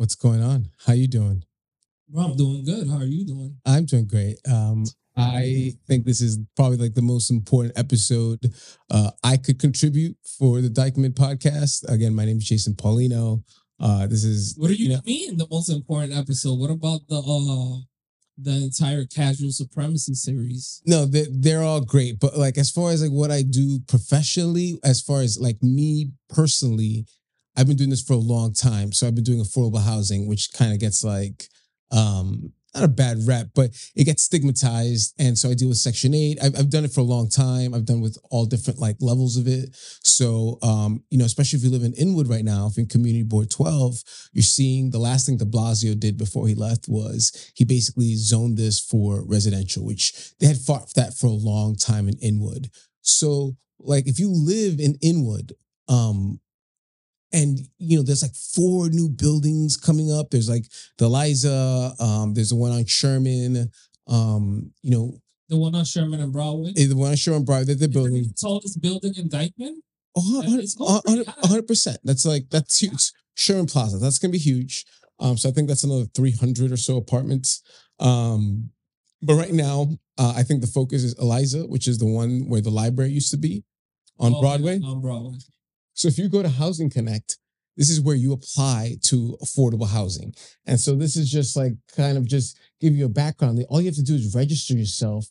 What's going on? How you doing? Bro, I'm doing good. How are you doing? I'm doing great. Um, I think this is probably like the most important episode uh, I could contribute for the Dyckman podcast. Again, my name is Jason Paulino. Uh, this is What do you, you know- mean the most important episode? What about the uh the entire casual supremacy series? no, they're, they're all great, but like as far as like what I do professionally, as far as like me personally, I've been doing this for a long time. So I've been doing affordable housing, which kind of gets like um not a bad rep, but it gets stigmatized. And so I deal with Section 8. I've, I've done it for a long time. I've done with all different like levels of it. So, um, you know, especially if you live in Inwood right now, if you're in Community Board 12, you're seeing the last thing de Blasio did before he left was he basically zoned this for residential, which they had fought that for a long time in Inwood. So, like, if you live in Inwood, um, and you know, there's like four new buildings coming up. There's like the Eliza, um, there's the one on Sherman, um, you know, The one on Sherman and Broadway? eh, the one on Sherman Broad that they're building. the tallest building in Dyckman? Oh, Yeah, it's going pretty high. hundred percent. That's like that's huge. Sherman Plaza. That's gonna be huge. Um, so I think that's another three hundred or so apartments. Um, but right now, uh, I think the focus is Eliza, which is the one where the library used to be on Oh, Broadway. On Broadway. So if you go to Housing Connect, this is where you apply to affordable housing. And so this is just like kind of just give you a background. All you have to do is register yourself.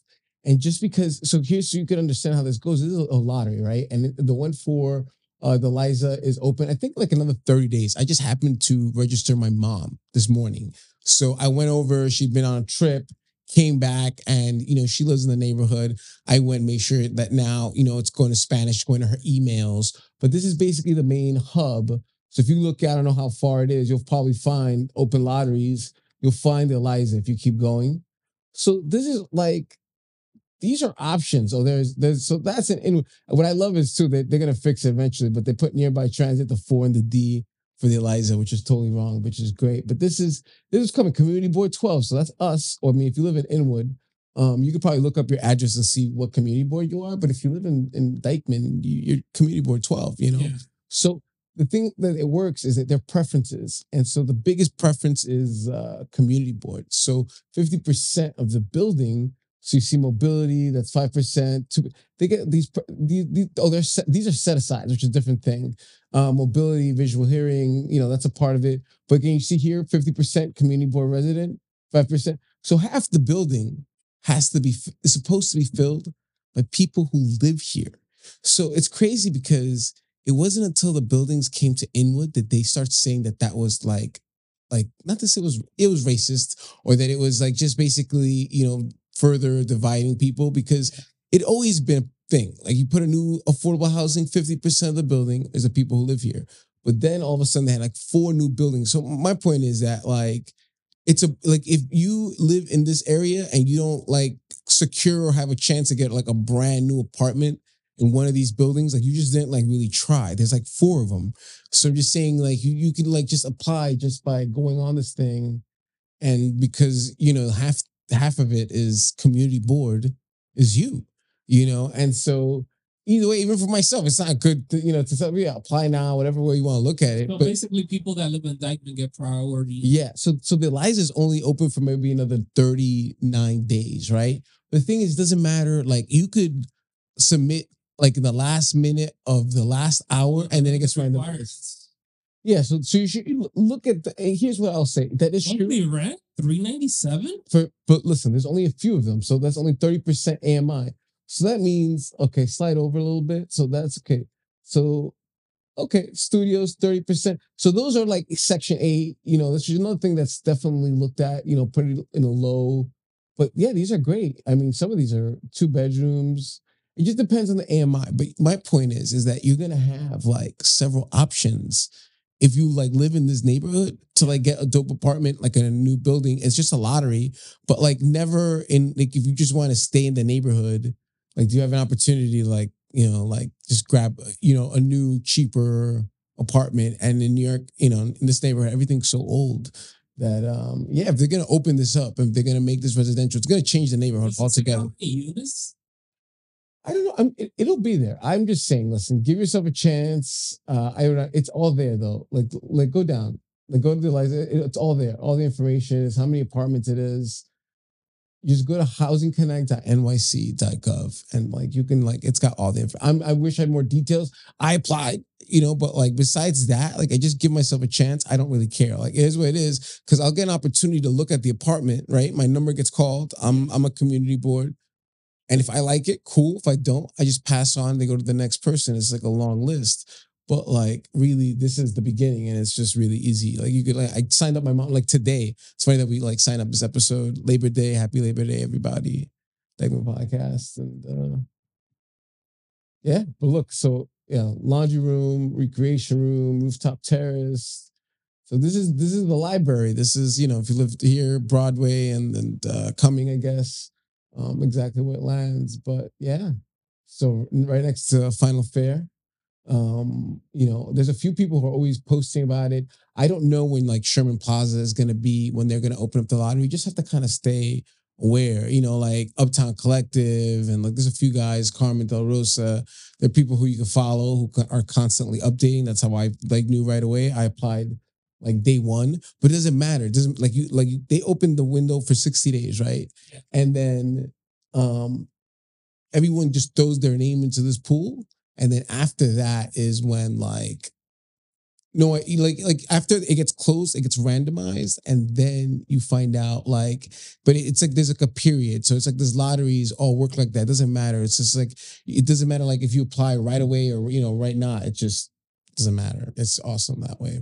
And just because, so here's so you can understand how this goes. This is a lottery, right? And the one for uh, the Eliza is open. I think like another 30 days. I just happened to register my mom this morning. So I went over, she'd been on a trip, came back, and you know, she lives in the neighborhood. I went, made sure that now, you know, it's going to Spanish, going to her emails. But this is basically the main hub. So if you look, I don't know how far it is, you'll probably find open lotteries. You'll find Eliza if you keep going. So this is like these are options. Oh, there's there's so that's an in what I love is too that they're gonna fix it eventually, but they put nearby transit the four and the D for the Eliza, which is totally wrong, which is great. But this is this is coming community board 12. So that's us. Or I mean, if you live in Inwood, um, you could probably look up your address and see what community board you are. But if you live in, in Dyckman, you, you're community board 12, you know? Yeah. So the thing that it works is that their preferences. And so the biggest preference is uh, community board. So 50% of the building, so you see mobility, that's 5%. Two, they get these, these, these oh, they're set, these are set aside, which is a different thing. Uh, mobility, visual hearing, you know, that's a part of it. But again, you see here, 50% community board resident, 5%. So half the building has to be, is supposed to be filled by people who live here. So it's crazy because it wasn't until the buildings came to Inwood that they start saying that that was like, like not to say it was it was racist or that it was like just basically you know further dividing people because it always been a thing. Like you put a new affordable housing, fifty percent of the building is the people who live here, but then all of a sudden they had like four new buildings. So my point is that like it's a like if you live in this area and you don't like secure or have a chance to get like a brand new apartment in one of these buildings, like you just didn't like really try. There's like four of them. So I'm just saying like you you can like just apply just by going on this thing. And because, you know, half half of it is community board is you, you know, and so either way, even for myself, it's not good to, you know, to say, yeah, apply now, whatever way you want to look at it. So but basically, people that live in Dyckman get priority. yeah. So so the Eliza is only open for maybe another 39 days, right? The thing is, it doesn't matter. Like you could submit like in the last minute of the last hour and then it gets random. Yeah. So so you should look at the and here's what I'll say. That is true. Monthly rent three ninety seven. For but listen, there's only a few of them. So that's only 30% AMI. So that means okay, slide over a little bit. So that's okay. So okay, studios 30%. So those are like section eight. You know, this is another thing that's definitely looked at, you know, put it in a low. But yeah, these are great. I mean, some of these are two bedrooms. It just depends on the AMI. But my point is, is that you're gonna have like several options if you like live in this neighborhood to like get a dope apartment like in a new building. It's just a lottery, but like never in like if you just want to stay in the neighborhood, like do you have an opportunity like you know like just grab you know a new cheaper apartment and in New York, you know, in this neighborhood, everything's so old that um yeah, if they're gonna open this up, if they're gonna make this residential, it's gonna change the neighborhood altogether. units? I don't know. I'm, it, it'll be there. I'm just saying. Listen, give yourself a chance. Uh, I don't know. It's all there though. Like, like go down. Like go to the license. it- It's all there. All the information is how many apartments it is. You just go to housingconnect.nyc.gov and like you can like it's got all the info. I'm, I wish I had more details. I applied, you know, but like besides that, like I just give myself a chance. I don't really care. Like it is what it is because I'll get an opportunity to look at the apartment. Right, my number gets called. I'm I'm a community board. And if I like it, cool. If I don't, I just pass on. They go to the next person. It's like a long list. But like really, this is the beginning, and it's just really easy. Like you could like I signed up my mom like today. It's funny that we like signed up this episode. Labor Day, happy Labor Day, everybody. Thank my podcast. And uh yeah, but look, so yeah, laundry room, recreation room, rooftop terrace. So this is this is the library. This is, you know, if you lived here, Broadway and and uh coming, I guess um, exactly where it lands. But yeah, so right next to Final Fair. Um, you know, there's a few people who are always posting about it. I don't know when like Sherman Plaza is going to be when they're going to open up the lottery. You just have to kind of stay aware. You know, like Uptown Collective and like there's a few guys, Carmen De La Rosa. There are people who you can follow who are constantly updating. That's how I like knew right away. I applied like day one, but it doesn't matter. It doesn't like you like you, they opened the window for 60 days, right? Yeah. And then um everyone just throws their name into this pool. And then after that is when like no, like like after it gets closed, it gets randomized, and then you find out like, but it's like there's like a period, so it's like this lotteries all work like that. It doesn't matter. It's just like it doesn't matter like if you apply right away or you know right now. It just doesn't matter. It's awesome that way.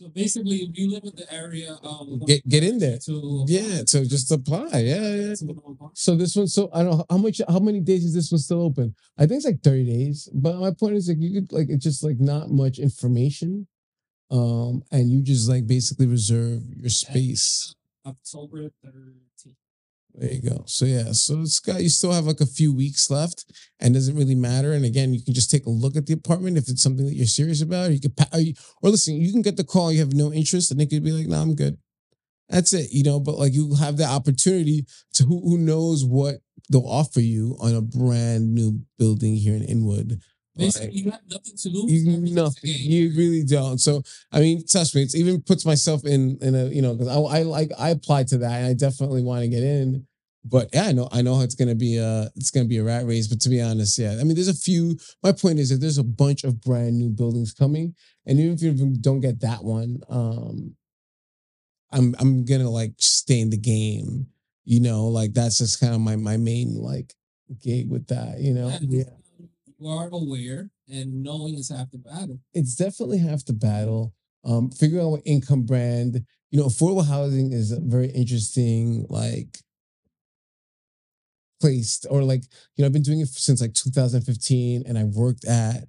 So basically, if you live in the area, um, Get- get in there. To Yeah, so just apply. Yeah, yeah. So this one, so I don't know how much, how many days is this one still open? I think it's like thirty days. But my point is like you could like it's just like not much information, um, and you just like basically reserve your space. October thirteenth. There you go. So yeah, so it's got you still have like a few weeks left, and doesn't really matter. And again, you can just take a look at the apartment if it's something that you're serious about. You could or, you- or listen, you can get the call. You have no interest, and they could be like, "No, I'm good." That's it, you know. But like you have the opportunity to who who knows what they'll offer you on a brand new building here in Inwood. Basically, Like, you have nothing to lose. you nothing. You really don't. So I mean, trust me, it's even puts myself in in a you know because I I like I applied to that and I definitely want to get in. But yeah, I know I know it's gonna be a it's gonna be a rat race. But to be honest, yeah, I mean, there's a few. My point is that there's a bunch of brand new buildings coming, and even if you don't get that one, um, I'm I'm gonna like stay in the game. You know, like that's just kind of my my main like gig with that. You know, Yeah, Are aware, and knowing is half the battle. it's definitely half the battle. Um, figuring out what income brand, you know, affordable housing is a very interesting, like place or like, you know, I've been doing it since like 2015 and I worked at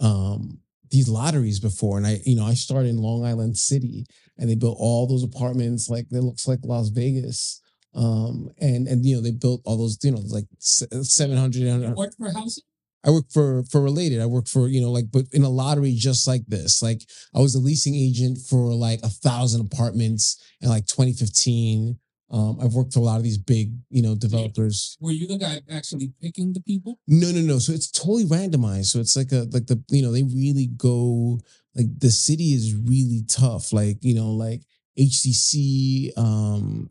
um these lotteries before. And I, you know, I started in Long Island City and they built all those apartments like it looks like Las Vegas. Um and and you know they built all those you know like 700 You 800 work for housing. I work for for related. I work for you know like but in a lottery just like this. Like I was a leasing agent for like a thousand apartments in like 2015. Um, I've worked for a lot of these big you know developers. Were you the guy actually picking the people? No, no, no. So it's totally randomized. So it's like a like the you know they really go like the city is really tough. Like you know like HDC. Um,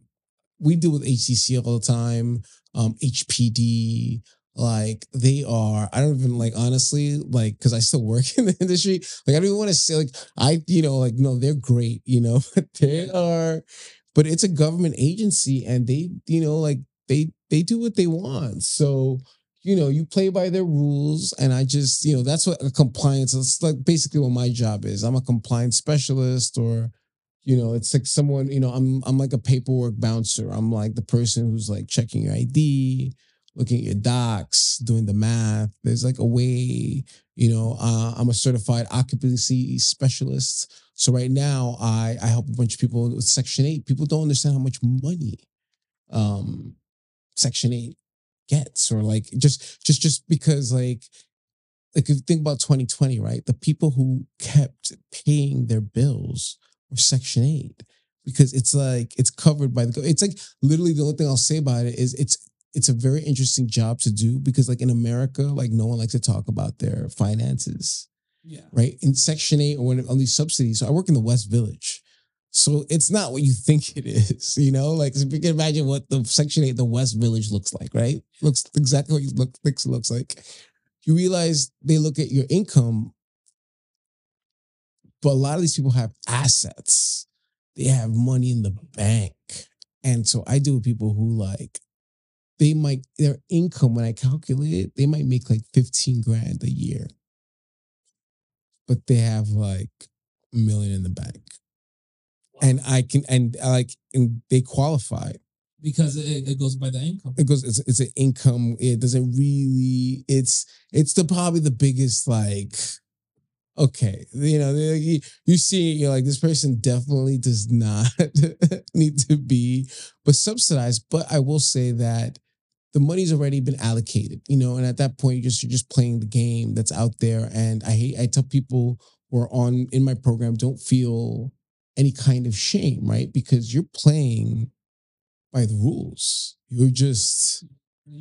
we deal with HDC all the time. Um, HPD. Like they are, I don't even like honestly, like because I still work in the industry. Like I don't even want to say like I, you know, like no, they're great, you know, but they are, but it's a government agency and they, you know, like they they do what they want. So you know, you play by their rules, and I just, you know, that's what a compliance. It's like basically what my job is. I'm a compliance specialist, or you know, it's like someone, you know, I'm I'm like a paperwork bouncer. I'm like the person who's like checking your ID, looking at your docs, doing the math. There's like a way, you know, uh, I'm a certified occupancy specialist. So right now, I I help a bunch of people with Section Eight. People don't understand how much money um, Section Eight gets, or like just just just because like like if you think about 2020, right? The people who kept paying their bills were Section 8 because it's like it's covered by the it's like literally the only thing I'll say about it is it's it's a very interesting job to do because like in America, like no one likes to talk about their finances, Yeah. right? In Section 8 or when on these subsidies, so I work in the West Village. So it's not what you think it is, you know. Like if you can imagine what the Section Eight, the West Village looks like, right? Looks exactly what you look thinks it looks like. You realize they look at your income, but a lot of these people have assets. They have money in the bank, and so I deal with people who like they might their income when I calculate it, they might make like fifteen grand a year, but they have like a million in the bank and I can and I like and they qualify because it, it goes by the income. It goes it's it's an income. It doesn't really. It's it's the probably the biggest like. Okay, you know you, you see you're like this person definitely does not need to be, but subsidized. But I will say that the money's already been allocated, you know, and at that point you're just you're just playing the game that's out there. And I hate I tell people who are on in my program don't feel any kind of shame, right? Because you're playing by the rules. You're just,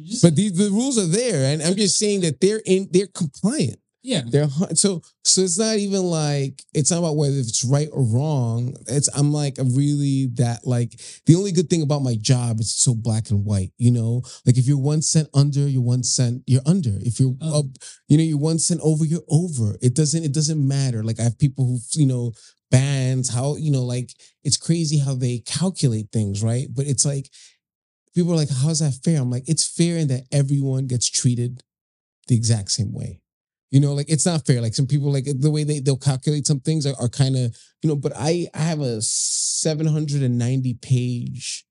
just but these the rules are there, and I'm just saying that they're in, they're compliant. Yeah. They're so so it's not even like it's not about whether it's right or wrong. It's I'm like a really that like the only good thing about my job is so black and white, you know? Like if you're one cent under, you're one cent, you're under. If you're oh. up, you know, you're one cent over, you're over. It doesn't, it doesn't matter. Like I have people who, you know, bands, how, you know, like it's crazy how they calculate things, right? But it's like people are like, how's that fair? I'm like, it's fair in that everyone gets treated the exact same way. You know, like it's not fair. Like some people, like the way they they'll calculate some things are, are kind of, you know. But I I have a 790 page,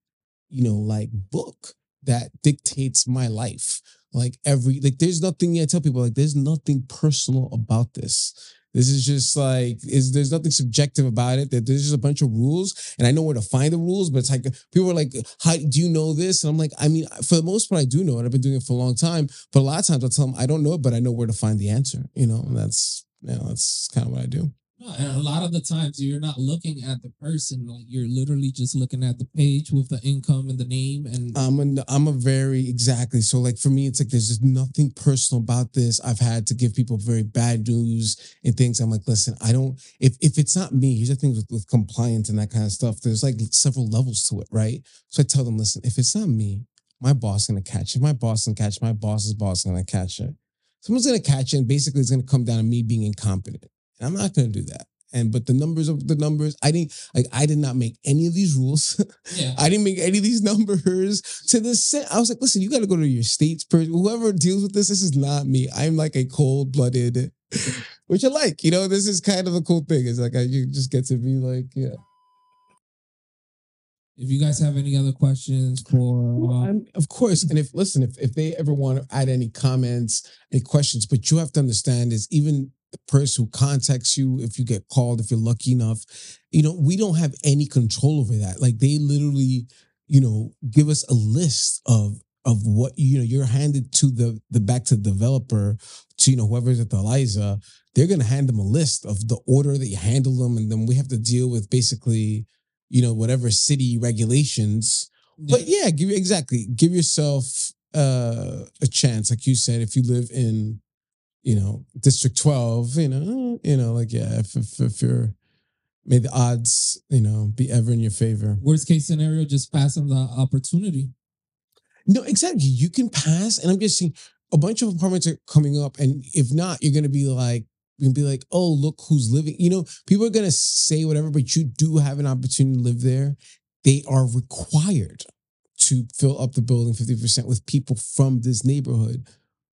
you know, like book that dictates my life. Like every like, there's nothing. I tell people like there's nothing personal about this. This is just like is there's nothing subjective about it. That there's just a bunch of rules, and I know where to find the rules. But it's like people are like, "How do you know this?" And I'm like, I mean, for the most part, I do know it. I've been doing it for a long time. But a lot of times, I tell them I don't know it, but I know where to find the answer. You know, and that's you know, that's kind of what I do. No, and a lot of the times you're not looking at the person, like you're literally just looking at the page with the income and the name. And I'm a, I'm a very exactly so like for me, it's like there's just nothing personal about this. I've had to give people very bad news and things. I'm like, listen, I don't. If if it's not me, here's the thing with, with compliance and that kind of stuff. There's like several levels to it, right? So I tell them, listen, if it's not me, my boss is gonna catch it. My boss can catch my boss's boss is gonna catch it. Someone's gonna catch it, and basically it's gonna come down to me being incompetent. I'm not going to do that. And but the numbers of the numbers, I didn't like. I did not make any of these rules. Yeah. I didn't make any of these numbers to the set. I was like, listen, you got to go to your state's person. Whoever deals with this, this is not me. I'm like a cold blooded, which I like. You know, this is kind of a cool thing. It's like I, you just get to be like, yeah. If you guys have any other questions for, uh, of course, and if listen, if if they ever want to add any comments, any questions, but you have to understand is even the person who contacts you, if you get called, if you're lucky enough, you know, we don't have any control over that. Like they literally, you know, give us a list of of what you know you're handed to the the back to the developer to you know whoever's at the Eliza, they're gonna hand them a list of the order that you handle them, and then we have to deal with basically, you know, whatever city regulations. Yeah. But yeah, give exactly give yourself uh, a chance, like you said, if you live in you know, District 12, you know, you know, like, yeah, if, if, if you're, may the odds, you know, be ever in your favor. Worst case scenario, just pass on the opportunity. No, exactly. You can pass. And I'm just saying a bunch of apartments are coming up. And if not, you're going to be like, you can be like, oh, look who's living. You know, people are going to say whatever, but you do have an opportunity to live there. They are required to fill up the building 50% with people from this neighborhood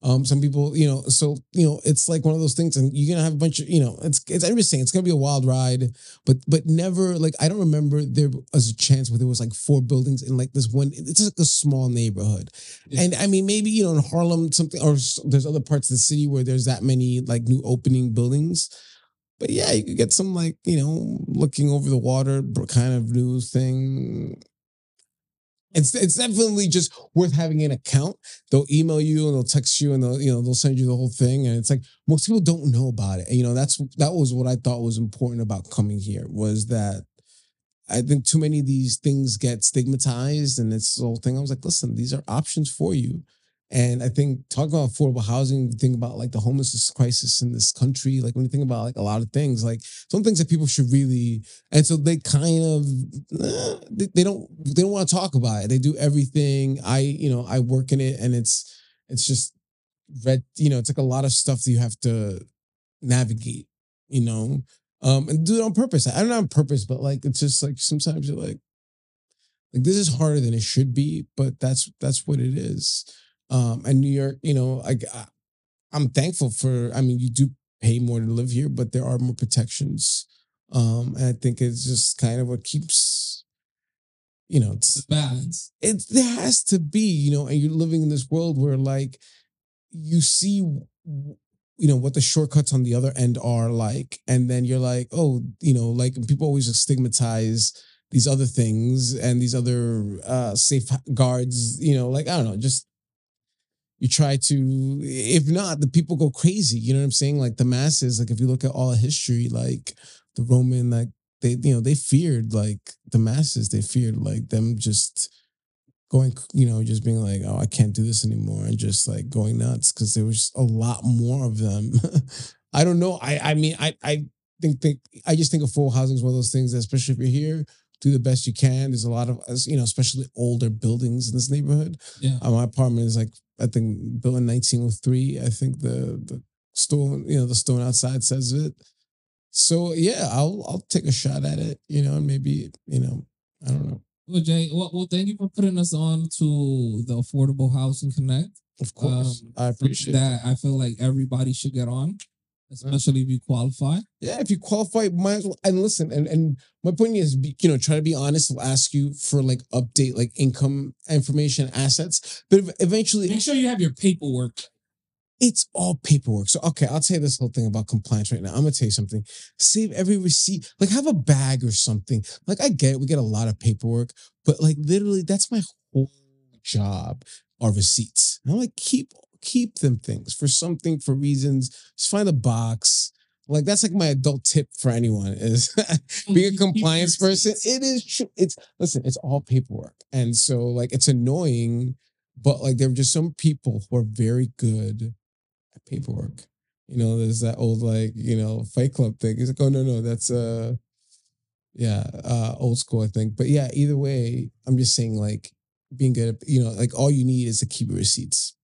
um, some people, you know, so you know, it's like one of those things, and you're gonna have a bunch of, you know, it's it's. I'm just saying, it's gonna be a wild ride, but but never like I don't remember there was a chance where there was like four buildings in like this one. It's like a small neighborhood, yeah. and I mean maybe you know in Harlem something or there's other parts of the city where there's that many like new opening buildings. But yeah, you could get some like you know looking over the water kind of new thing. It's it's definitely just worth having an account. They'll email you and they'll text you and they'll you know they'll send you the whole thing. And it's like most people don't know about it. And, you know that's that was what I thought was important about coming here was that I think too many of these things get stigmatized and it's the whole thing. I was like, listen, these are options for you. And I think talking about affordable housing, think about like the homelessness crisis in this country. Like when you think about like a lot of things, like some things that people should really, and so they kind of they, they don't they don't want to talk about it. They do everything. I you know I work in it, and it's it's just red. You know, it's like a lot of stuff that you have to navigate. You know, um, and do it on purpose. I don't know on purpose, but like it's just like sometimes you're like, like this is harder than it should be, but that's that's what it is. Um, and New York, you know, I, I I'm thankful for. I mean, you do pay more to live here, but there are more protections. Um, and I think it's just kind of what keeps, you know, it's The balance. it there has to be, you know, and you're living in this world where like you see you know what the shortcuts on the other end are like and then you're like oh you know like people always stigmatize these other things and these other uh safeguards you know like i don't know just you try to if not the people go crazy you know what i'm saying? Like the masses like if you look at all of history like the roman like they you know they feared like the masses they feared like them just going you know just being like oh i can't do this anymore and just like going nuts because there was a lot more of them. I don't know. I i mean i i think think i just think of full housing is one of those things that especially if you're here do the best you can. There's a lot of us you know especially older buildings in this neighborhood. Yeah. uh, my apartment is like i think built in 1903 i think the the stone you know the stone outside says it so yeah i'll i'll take a shot at it you know and maybe you know i don't know Well, Jay, well, well, thank you for putting us on to the Affordable Housing Connect. of course Um, i appreciate that. I feel like everybody should get on, especially if you qualify. Yeah, if you qualify, might as well. And listen, and and my point is, be, you know, try to be honest. They'll ask you for like update, like income information, assets, but ev- eventually, Make sure you have your paperwork. it's all paperwork. So okay, I'll tell you this whole thing about compliance right now. I'm gonna tell you something. Save every receipt. Like have a bag or something. Like I get it. We get a lot of paperwork, but like literally, that's my whole job. Are receipts. And I'm like keep keep them things for something for reasons. Just find a box. Like that's like my adult tip for anyone is being a compliance person. It is true. It's listen, it's all paperwork. And so like it's annoying, but like there are just some people who are very good at paperwork. You know, there's that old like, you know, fight club thing. It's like, oh no, no, that's uh yeah, uh old school, I think. But yeah, either way, I'm just saying like being good you know, like all you need is to keep receipts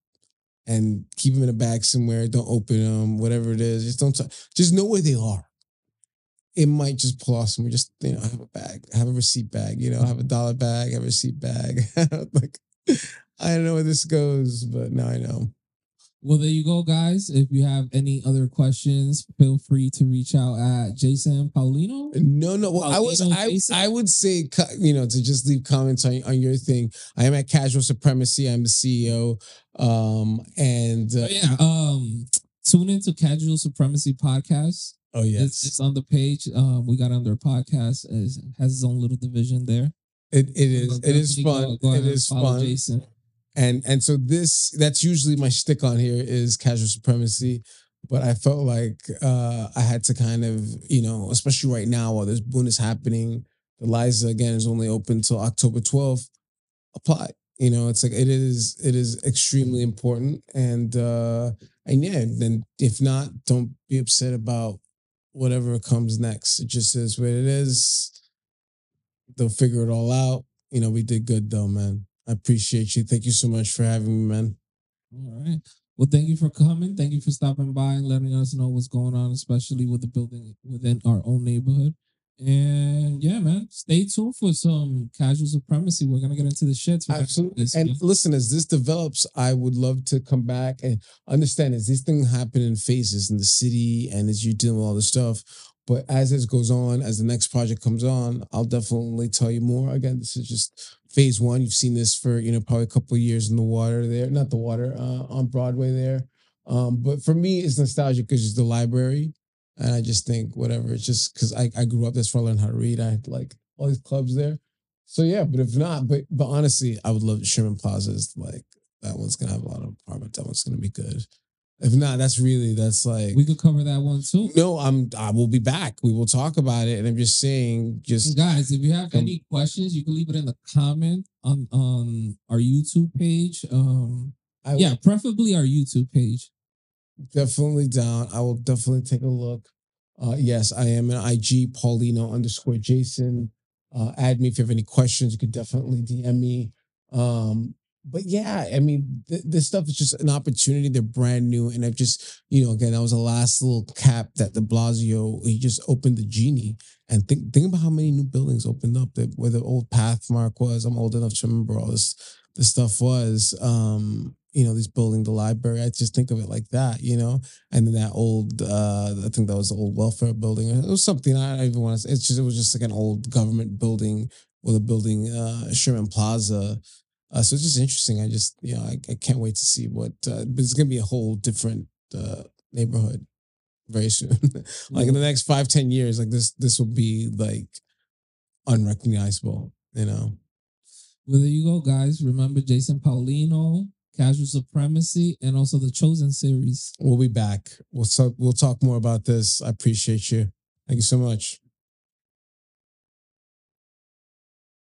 and keep them in a bag somewhere. Don't open them, whatever it is. Just don't, just know where they are. It might just pull off somewhere. Just, you know, have a bag, have a receipt bag, you know, have a dollar bag, have a receipt bag. like, I don't know where this goes, but now I know. Well, there you go, guys. If you have any other questions, feel free to reach out at Jason Paulino. No, no. Well, I Oh, was, I, Jason? I would say, you know, to just leave comments on, on your thing. I am at Casual Supremacy. I'm the CEO. Um, and uh, Oh, yeah. Um, tune into Casual Supremacy Podcast. oh yes, It's, it's on the page. Um, we got under podcast. It has its own little division there. it, it is, So it is fun. go- go it is fun. Jason. And and so this that's usually my stick on here is casual supremacy. But i felt like uh i had to kind of you know especially right now while this boon is happening the Eliza again is only open till october 12th apply you know it's like it is it is extremely important. And uh and yeah then if not don't be upset about whatever comes next. It just is what it is. They'll figure it all out. You know we did good though man I appreciate you. Thank you so much for having me, man. All right. Well, thank you for coming. Thank you for stopping by and letting us know what's going on, especially with the building within our own neighborhood. And yeah, man, stay tuned for some casual supremacy. We're gonna get into the shits. Absolutely. this- And listen, as this develops, I would love to come back and understand as these things happen in phases in the city and as you're dealing with all this stuff. But as this goes on, as the next project comes on, I'll definitely tell you more. Again, this is just phase one. You've seen this for, you know, probably a couple of years in the water there, not the water, uh, on Broadway there. Um, but for me, it's nostalgic because it's the library. And I just think whatever, it's just because I, I grew up, that's where I learned how to read. I had like all these clubs there. So yeah, but if not, but but honestly, I would love Sherman Plaza's like that one's gonna have a lot of apartments. That one's gonna be good. If not, that's really that's like we could cover that one too. no, I'm I will be back. We will talk about it. And I'm just saying, And just guys, if you have Um, any questions, you can leave it in the comment on on our YouTube page. Um, I yeah, preferably our YouTube page. definitely down. I will definitely take a look. Uh, yes, I am an IG Paulino underscore Jason. Uh, add me if you have any questions. You could definitely DM me. Um, but yeah, I mean, th- this stuff is just an opportunity. They're brand new, and I've just, you know, again, that was the last little cap that de Blasio he just opened the genie. And think think about how many new buildings opened up. That where the old Pathmark was. I'm old enough to remember all this this stuff was. Um, you know, this building, the library. I just think of it like that, you know. And then that old, uh, I think that was the old welfare building. It was something I don't even want to. It's just it was just like an old government building with a building, uh, Sherman Plaza. Uh, so it's just interesting. I just, you know, I, I can't wait to see what. Uh, but it's gonna be a whole different uh, neighborhood very soon. like in the next five, ten years, like this, this will be like unrecognizable. You know. Well, there you go, guys. Remember Jason Paulino, Casual Supremacy, and also the Chosen series. We'll be back. We'll talk. We'll talk more about this. I appreciate you. Thank you so much.